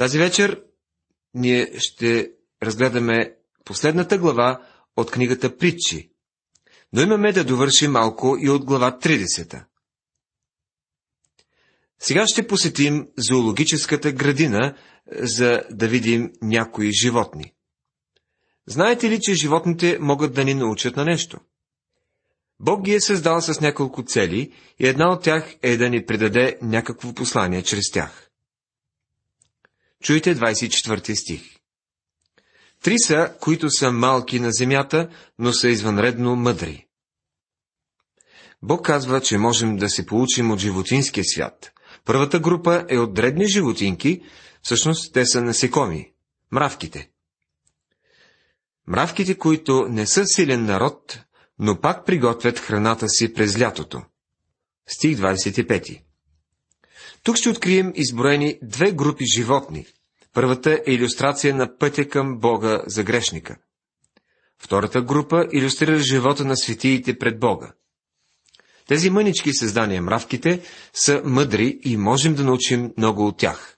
Тази вечер ние ще разгледаме последната глава от книгата Притчи, но имаме да довършим малко и от глава 30. Сега ще посетим зоологическата градина, за да видим някои животни. Знаете ли, че животните могат да ни научат на нещо? Бог ги е създал с няколко цели и една от тях е да ни предаде някакво послание чрез тях. Чуйте 24 стих. Три са, които са малки на земята, но са извънредно мъдри. Бог казва, че можем да се получим от животинския свят. Първата група е от дребни животинки, всъщност те са насекоми, мравките. Мравките, които не са силен народ, но пак приготвят храната си през лятото. Стих 25. Тук ще открием изброени две групи животни. Първата е иллюстрация на пътя към Бога за грешника. Втората група иллюстрира живота на светиите пред Бога. Тези мънички създания, мравките, са мъдри и можем да научим много от тях.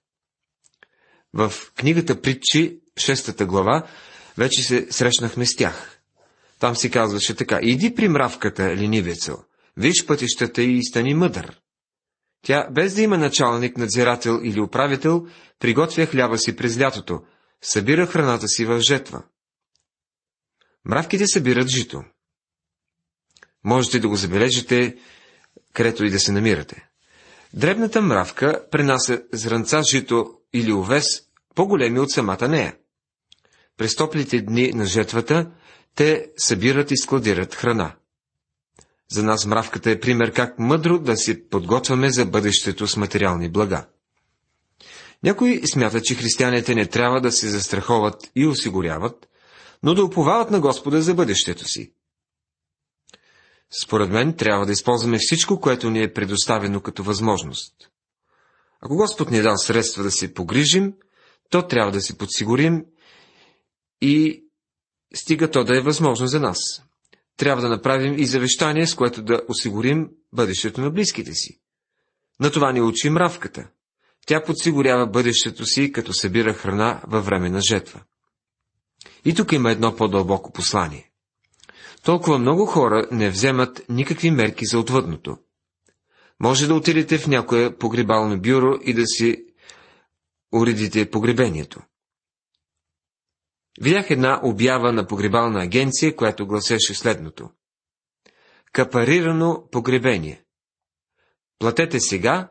В книгата Притчи, 6 глава, вече се срещнахме с тях. Там си казваше така, иди при мравката, ленивецо, виж пътищата и стани мъдър. Тя, без да има началник, надзирател или управител, приготвя хляба си през лятото, събира храната си в жетва. Мравките събират жито. Можете да го забележите, където и да се намирате. Дребната мравка пренася зранца жито или овес, по-големи от самата нея. През топлите дни на жетвата те събират и складират храна. За нас мравката е пример как мъдро да се подготвяме за бъдещето с материални блага. Някои смятат, че християните не трябва да се застраховат и осигуряват, но да уповават на Господа за бъдещето си. Според мен трябва да използваме всичко, което ни е предоставено като възможност. Ако Господ ни е дал средства да се погрижим, то трябва да се подсигурим и стига то да е възможно за нас. Трябва да направим и завещание, с което да осигурим бъдещето на близките си. На това ни учи мравката. Тя подсигурява бъдещето си, като събира храна във време на жетва. И тук има едно по-дълбоко послание. Толкова много хора не вземат никакви мерки за отвъдното. Може да отидете в някое погребално бюро и да си уредите погребението. Видях една обява на погребална агенция, която гласеше следното. Капарирано погребение. Платете сега,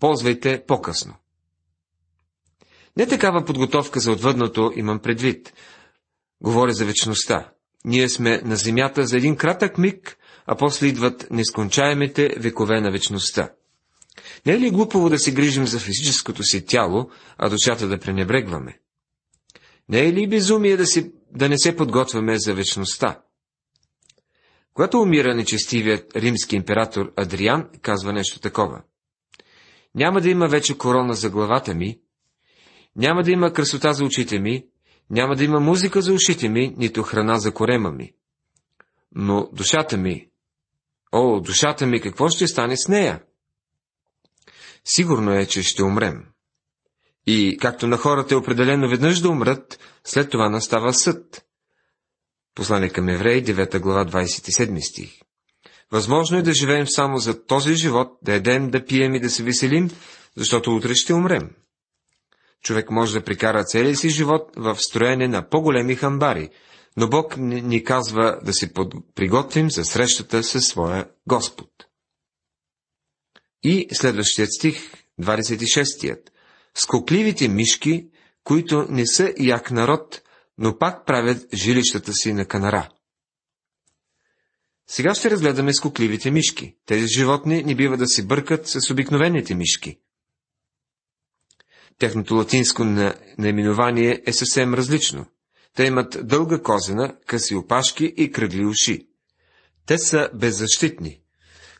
ползвайте по-късно. Не такава подготовка за отвъдното имам предвид. Говоря за вечността. Ние сме на земята за един кратък миг, а после идват нескончаемите векове на вечността. Не е ли глупово да се грижим за физическото си тяло, а душата да пренебрегваме? Не е ли безумие да, си, да не се подготвяме за вечността? Когато умира нечестивият римски император Адриан, казва нещо такова. Няма да има вече корона за главата ми, няма да има красота за очите ми, няма да има музика за ушите ми, нито храна за корема ми. Но душата ми, о, душата ми, какво ще стане с нея? Сигурно е, че ще умрем. И както на хората е определено веднъж да умрат, след това настава съд. Послание към Евреи, 9 глава, 27 стих. Възможно е да живеем само за този живот, да едем, да пием и да се веселим, защото утре ще умрем. Човек може да прикара целия си живот в строене на по-големи хамбари, но Бог ни казва да се приготвим за срещата със своя Господ. И следващият стих, 26-тият. Скокливите мишки, които не са як народ, но пак правят жилищата си на канара. Сега ще разгледаме скокливите мишки. Тези животни не бива да се бъркат с обикновените мишки. Техното латинско наименование е съвсем различно. Те имат дълга козена, къси опашки и кръгли уши. Те са беззащитни.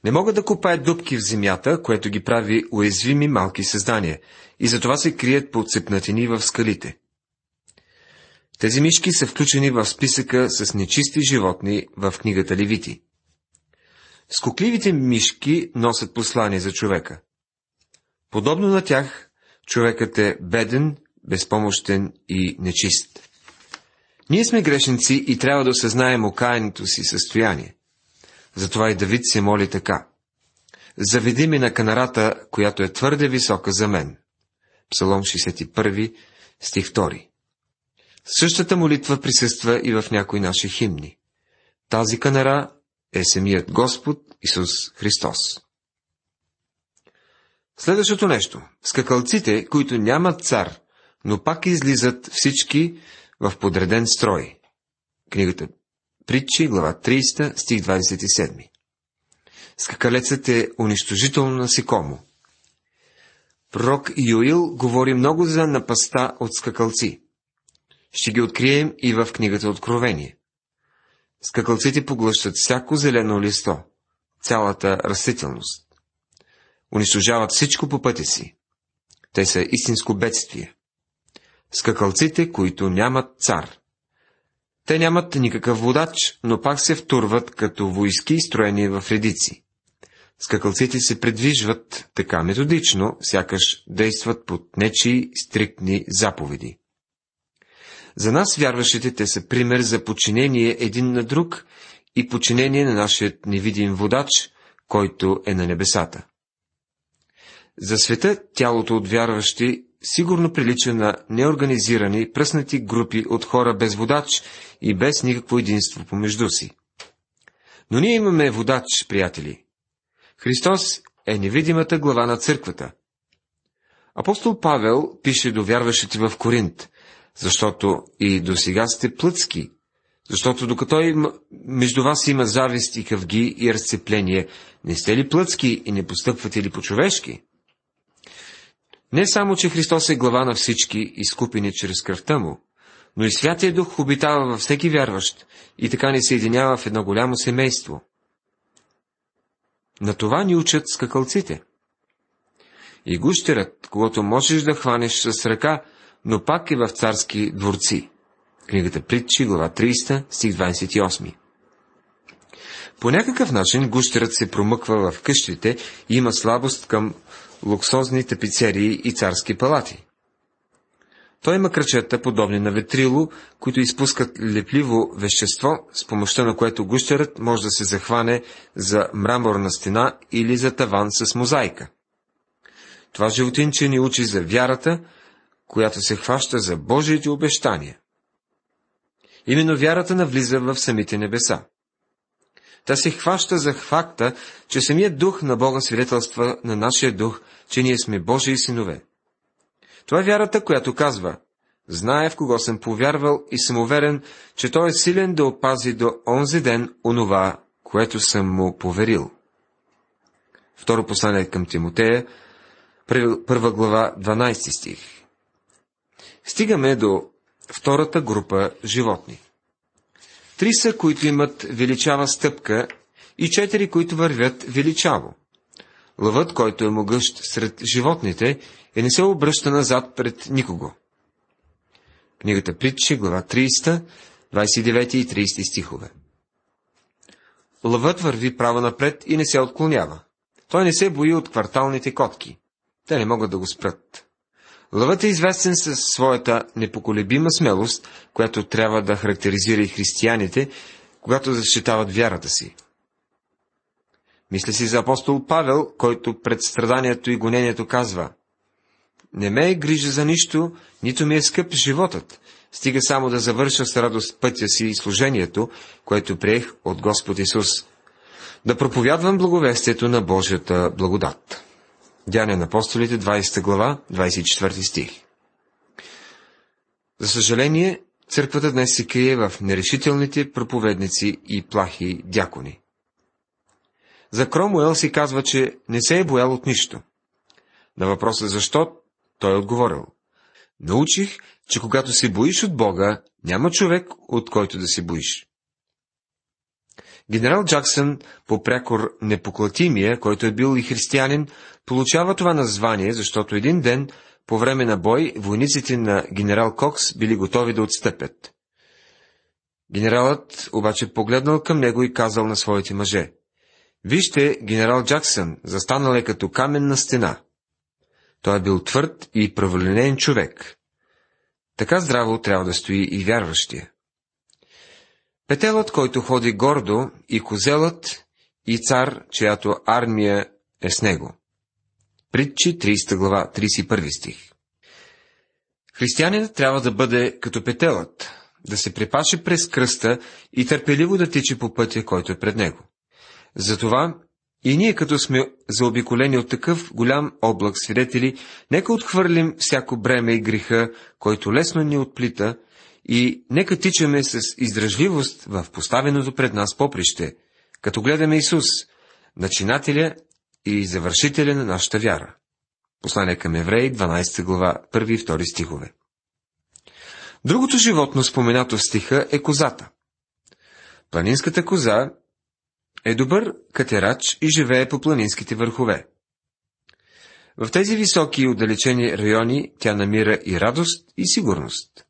Не могат да копаят дубки в земята, което ги прави уязвими малки създания, и затова се крият по цепнатини в скалите. Тези мишки са включени в списъка с нечисти животни в книгата Левити. Скокливите мишки носят послание за човека. Подобно на тях, човекът е беден, безпомощен и нечист. Ние сме грешници и трябва да осъзнаем окаяното си състояние. Затова и Давид се моли така. Заведи ми на канарата, която е твърде висока за мен. Псалом 61, стих 2. Същата молитва присъства и в някои наши химни. Тази канара е самият Господ Исус Христос. Следващото нещо. Скакалците, които нямат цар, но пак излизат всички в подреден строй. Книгата Притчи, глава 30, стих 27. Скакалецът е унищожително насекомо. Пророк Юил говори много за напаста от скакалци. Ще ги открием и в книгата Откровение. Скакалците поглъщат всяко зелено листо, цялата растителност. Унищожават всичко по пътя си. Те са истинско бедствие. Скакалците, които нямат цар. Те нямат никакъв водач, но пак се втурват като войски, строени в редици. Скакалците се предвижват така методично, сякаш действат под нечии стриктни заповеди. За нас, вярващите, те са пример за подчинение един на друг и подчинение на нашия невидим водач, който е на небесата. За света тялото от вярващи сигурно прилича на неорганизирани, пръснати групи от хора без водач и без никакво единство помежду си. Но ние имаме водач, приятели. Христос е невидимата глава на църквата. Апостол Павел пише до вярващите в Коринт, защото и до сега сте плътски, защото докато им, между вас има завист и къвги и разцепление, не сте ли плътски и не постъпвате ли по-човешки? Не само, че Христос е глава на всички, изкупени чрез кръвта му, но и Святия Дух обитава във всеки вярващ и така ни съединява в едно голямо семейство. На това ни учат скакалците. И гущерът, когато можеш да хванеш с ръка, но пак е в царски дворци. Книгата Притчи, глава 30, стих 28. По някакъв начин гущерът се промъква в къщите и има слабост към луксозни тапицерии и царски палати. Той има кръчета, подобни на ветрило, които изпускат лепливо вещество, с помощта на което гущерът може да се захване за мраморна стена или за таван с мозайка. Това животинче ни учи за вярата, която се хваща за Божиите обещания. Именно вярата навлиза в самите небеса. Та се хваща за факта, че самият дух на Бога свидетелства на нашия дух, че ние сме Божии синове. Това е вярата, която казва, знае в кого съм повярвал и съм уверен, че той е силен да опази до онзи ден онова, което съм му поверил. Второ послание към Тимотея, първа глава, 12 стих. Стигаме до втората група животни. Три са, които имат величава стъпка и четири, които вървят величаво. Лъвът, който е могъщ сред животните, и не се обръща назад пред никого. Книгата Притчи, глава 30, 29 и 30 стихове. Лъвът върви право напред и не се отклонява. Той не се бои от кварталните котки. Те не могат да го спрат. Лъвът е известен със своята непоколебима смелост, която трябва да характеризира и християните, когато защитават вярата си. Мисля си за апостол Павел, който пред страданието и гонението казва Не ме е грижа за нищо, нито ми е скъп животът. Стига само да завърша с радост пътя си и служението, което приех от Господ Исус. Да проповядвам благовестието на Божията благодат. Дяния на апостолите, 20 глава, 24 стих. За съжаление, църквата днес се крие в нерешителните проповедници и плахи дякони. За Кромуел си казва, че не се е боял от нищо. На въпроса защо, той е отговорил. Научих, че когато се боиш от Бога, няма човек, от който да се боиш. Генерал Джаксън, по прякор непоклатимия, който е бил и християнин, получава това название, защото един ден, по време на бой, войниците на генерал Кокс били готови да отстъпят. Генералът обаче погледнал към него и казал на своите мъже. Вижте, генерал Джаксън, застанал е като каменна стена. Той е бил твърд и праволинейен човек. Така здраво трябва да стои и вярващия. Петелът, който ходи гордо, и козелът, и цар, чиято армия е с него. Притчи 30 глава, 31 стих. Християнинът трябва да бъде като петелът, да се препаше през кръста и търпеливо да тичи по пътя, който е пред него. Затова и ние, като сме заобиколени от такъв голям облак свидетели, нека отхвърлим всяко бреме и греха, който лесно ни отплита, и нека тичаме с издръжливост в поставеното пред нас поприще, като гледаме Исус, начинателя и завършителя на нашата вяра. Послание към Евреи, 12 глава, 1 и 2 стихове. Другото животно, споменато в стиха, е козата. Планинската коза е добър катерач и живее по планинските върхове. В тези високи и отдалечени райони тя намира и радост, и сигурност.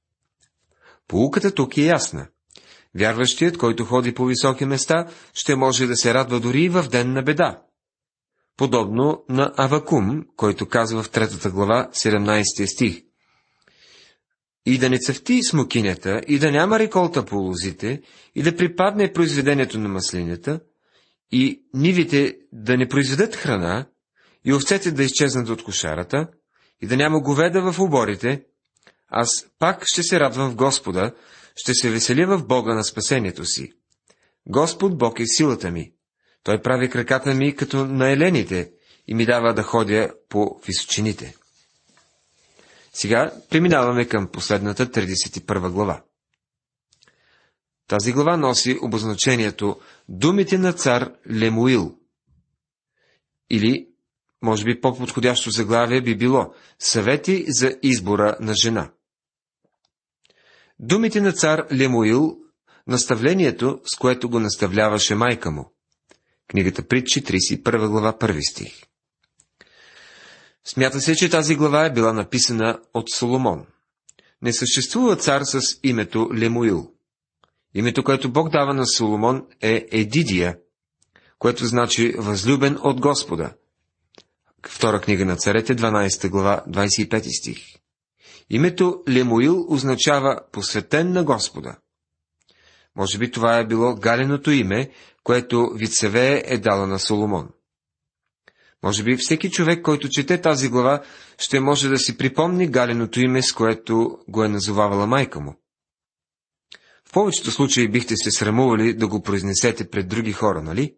Полуката тук е ясна. Вярващият, който ходи по високи места, ще може да се радва дори и в ден на беда. Подобно на Авакум, който казва в третата глава, 17 стих. И да не цъфти смокинята, и да няма реколта по лозите, и да припадне произведението на маслинята, и нивите да не произведат храна, и овцете да изчезнат от кошарата, и да няма говеда в оборите, аз пак ще се радвам в Господа, ще се веселя в Бога на спасението си. Господ Бог е силата ми. Той прави краката ми като на елените и ми дава да ходя по височините. Сега преминаваме към последната 31 глава. Тази глава носи обозначението Думите на цар Лемуил. Или, може би по-подходящо заглавие би било Съвети за избора на жена. Думите на цар Лемуил, наставлението, с което го наставляваше майка му. Книгата Притчи, 31 глава, 1 стих. Смята се, че тази глава е била написана от Соломон. Не съществува цар с името Лемуил. Името, което Бог дава на Соломон е Едидия, което значи възлюбен от Господа. Втора книга на царете, 12 глава, 25 стих. Името Лемуил означава посветен на Господа. Може би това е било галеното име, което Вицевее е дала на Соломон. Може би всеки човек, който чете тази глава, ще може да си припомни галеното име, с което го е назовавала майка му. Повечето случаи бихте се срамували да го произнесете пред други хора, нали?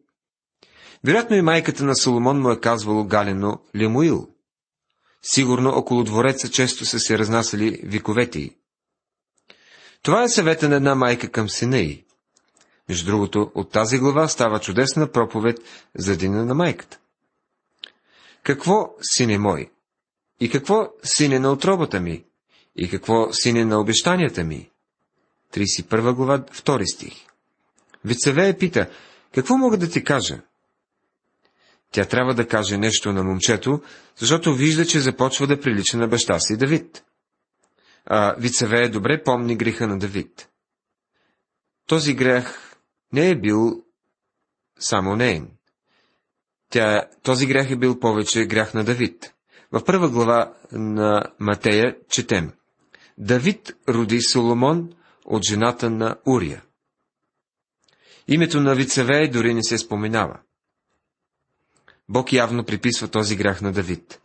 Вероятно и майката на Соломон му е казвало галено Лемуил. Сигурно около двореца често са се разнасяли виковете й. Това е съвета на една майка към сина й. Между другото, от тази глава става чудесна проповед за деня на майката. Какво, сине мой? И какво, сине на отробата ми? И какво, сине на обещанията ми? 31 глава, 2 стих. Вицевея пита, какво мога да ти кажа? Тя трябва да каже нещо на момчето, защото вижда, че започва да прилича на баща си Давид. А Вицевея добре помни греха на Давид. Този грех не е бил само нейн. Тя, този грях е бил повече грях на Давид. В първа глава на Матея четем. Давид роди Соломон от жената на Урия. Името на Вицевей дори не се споменава. Бог явно приписва този грях на Давид.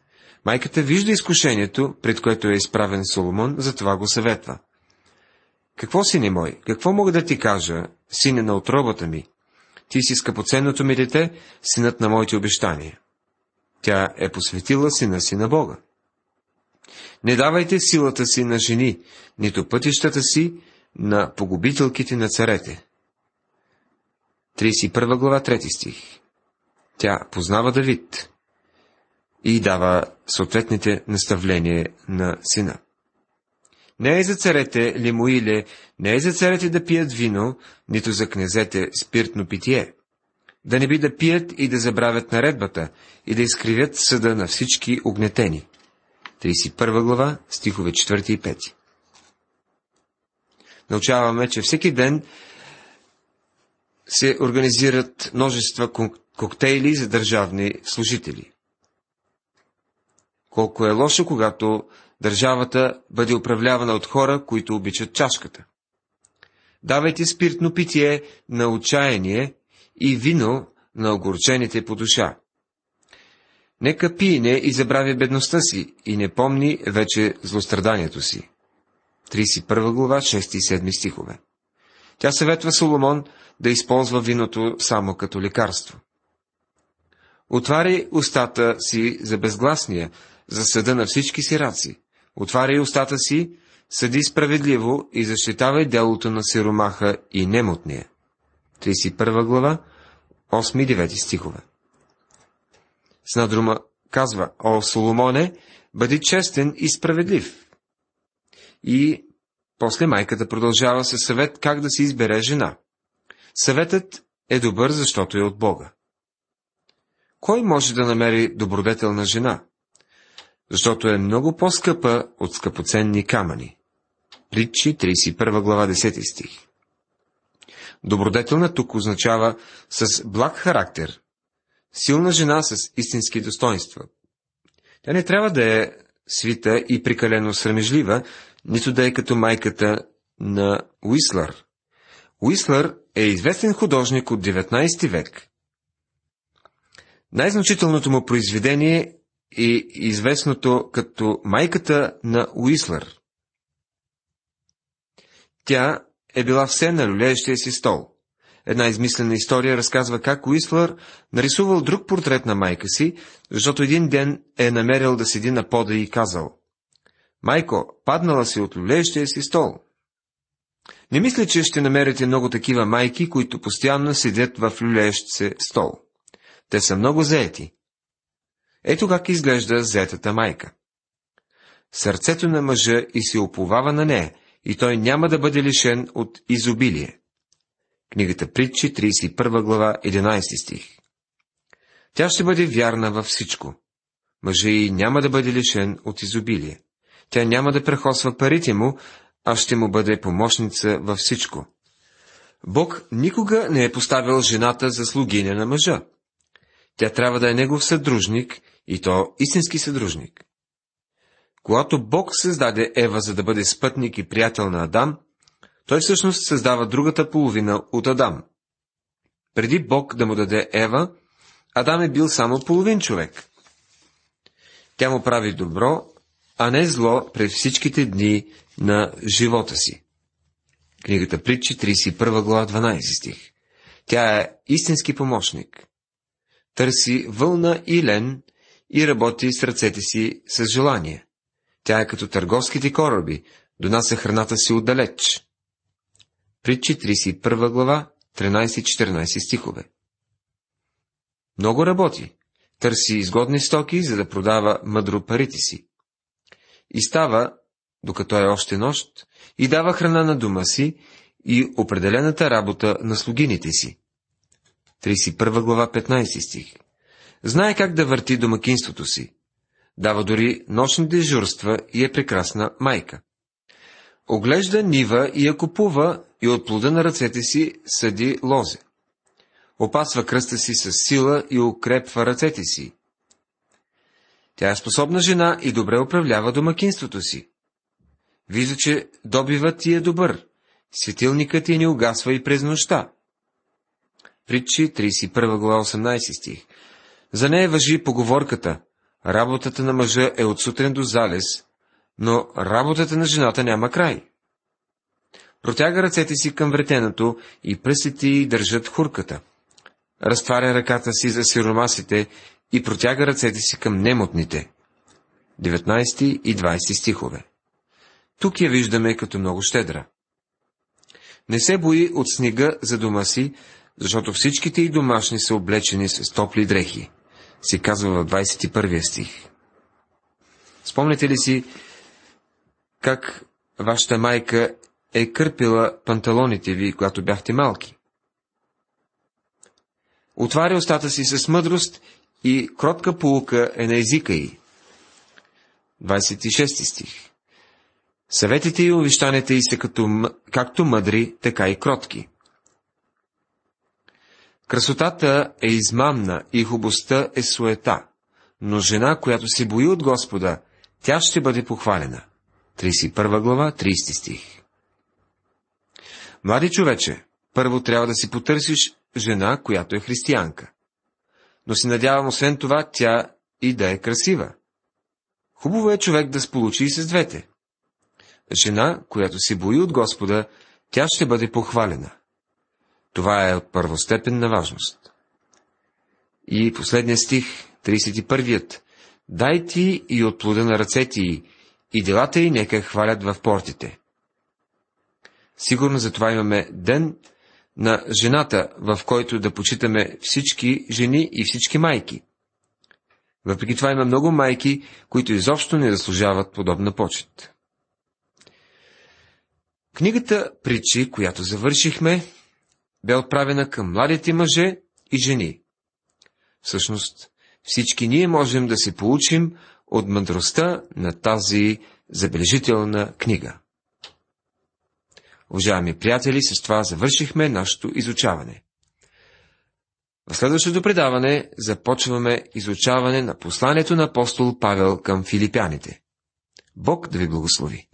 Майката вижда изкушението, пред което е изправен Соломон, затова го съветва. Какво, сине мой, какво мога да ти кажа, сине на отробата ми? Ти си скъпоценното ми дете, синът на моите обещания. Тя е посветила сина си на Бога. Не давайте силата си на жени, нито пътищата си на погубителките на царете. 31 глава, 3 стих. Тя познава Давид и дава съответните наставления на сина. Не е за царете лимуиле, не е за царете да пият вино, нито за князете спиртно питие. Да не би да пият и да забравят наредбата и да изкривят съда на всички огнетени. 31 глава, стихове 4 и 5. Научаваме, че всеки ден се организират множества коктейли за държавни служители. колко е лошо, когато държавата бъде управлявана от хора, които обичат чашката. Давайте спиртно питие на отчаяние и вино на огорчените по душа. Нека пине и забравя бедността си и не помни вече злостраданието си. 31 глава, 6 и 7 стихове. Тя съветва Соломон да използва виното само като лекарство. Отваряй устата си за безгласния, за съда на всички сираци. Отваряй устата си, съди справедливо и защитавай делото на сиромаха и немотния. 31 глава, 8 и 9 стихове. С казва, О, Соломоне, бъди честен и справедлив. И после майката продължава със съвет как да си избере жена. Съветът е добър, защото е от Бога. Кой може да намери добродетелна жена? Защото е много по-скъпа от скъпоценни камъни. Притчи 31 глава 10 стих. Добродетелна тук означава с благ характер, силна жена с истински достоинства. Тя не трябва да е свита и прикалено срамежлива, нито да е като майката на Уислър. Уислър е известен художник от 19 век. Най-значителното му произведение е известното като майката на Уислър. Тя е била все на люлеещия си стол. Една измислена история разказва как Уислър нарисувал друг портрет на майка си, защото един ден е намерил да седи на пода и казал Майко, паднала си от люлеещия си стол. Не мисля, че ще намерите много такива майки, които постоянно седят в люлеещ се стол. Те са много заети. Ето как изглежда заетата майка. Сърцето на мъжа и се оповава на нея, и той няма да бъде лишен от изобилие. Книгата Притчи, 31 глава, 11 стих. Тя ще бъде вярна във всичко. Мъжа и няма да бъде лишен от изобилие. Тя няма да прехосва парите му, а ще му бъде помощница във всичко. Бог никога не е поставил жената за слугиня на мъжа. Тя трябва да е негов съдружник, и то истински съдружник. Когато Бог създаде Ева за да бъде спътник и приятел на Адам, той всъщност създава другата половина от Адам. Преди Бог да му даде Ева, Адам е бил само половин човек. Тя му прави добро, а не зло през всичките дни на живота си. Книгата Притчи, 31 глава, 12 стих. Тя е истински помощник. Търси вълна и лен и работи с ръцете си с желание. Тя е като търговските кораби, донася храната си отдалеч. Притчи 31 глава, 13-14 стихове. Много работи. Търси изгодни стоки, за да продава мъдро парите си. И става, докато е още нощ, и дава храна на дома си и определената работа на слугините си. 31 глава, 15 стих. Знае как да върти домакинството си. Дава дори нощни дежурства и е прекрасна майка. Оглежда нива и я купува и от плода на ръцете си съди лозе. Опасва кръста си с сила и укрепва ръцете си. Тя е способна жена и добре управлява домакинството си. Вижда, че добивът ти е добър, светилникът ти не угасва и през нощта. Притчи 31 глава 18 стих. За нея въжи поговорката Работата на мъжа е от сутрин до залез, но работата на жената няма край. Протяга ръцете си към вретеното и пръстите й държат хурката. Разтваря ръката си за сиромасите и протяга ръцете си към немотните. 19 и 20 стихове. Тук я виждаме като много щедра. Не се бои от снега за дома си, защото всичките й домашни са облечени с топли дрехи, се казва в 21 стих. Спомняте ли си как вашата майка е кърпила панталоните ви, когато бяхте малки? Отваря устата си с мъдрост и кротка полука е на езика й. 26 стих. Съветите и увещанията й са като, както мъдри, така и кротки. Красотата е измамна и хубостта е суета, но жена, която се бои от Господа, тя ще бъде похвалена. 31 глава, 30 стих. Млади човече, първо трябва да си потърсиш жена, която е християнка. Но се надявам, освен това, тя и да е красива. Хубаво е човек да сполучи и с двете. Жена, която се бои от Господа, тя ще бъде похвалена. Това е първостепенна важност. И последния стих, 31-ият. Дай ти и от плода на ръцете й, и делата й нека хвалят в портите. Сигурно за това имаме ден на жената, в който да почитаме всички жени и всички майки. Въпреки това има много майки, които изобщо не заслужават подобна почет. Книгата Причи, която завършихме, бе отправена към младите мъже и жени. Всъщност, всички ние можем да се получим от мъдростта на тази забележителна книга. Уважаеми приятели, с това завършихме нашето изучаване. В следващото предаване започваме изучаване на посланието на апостол Павел към филипяните. Бог да ви благослови!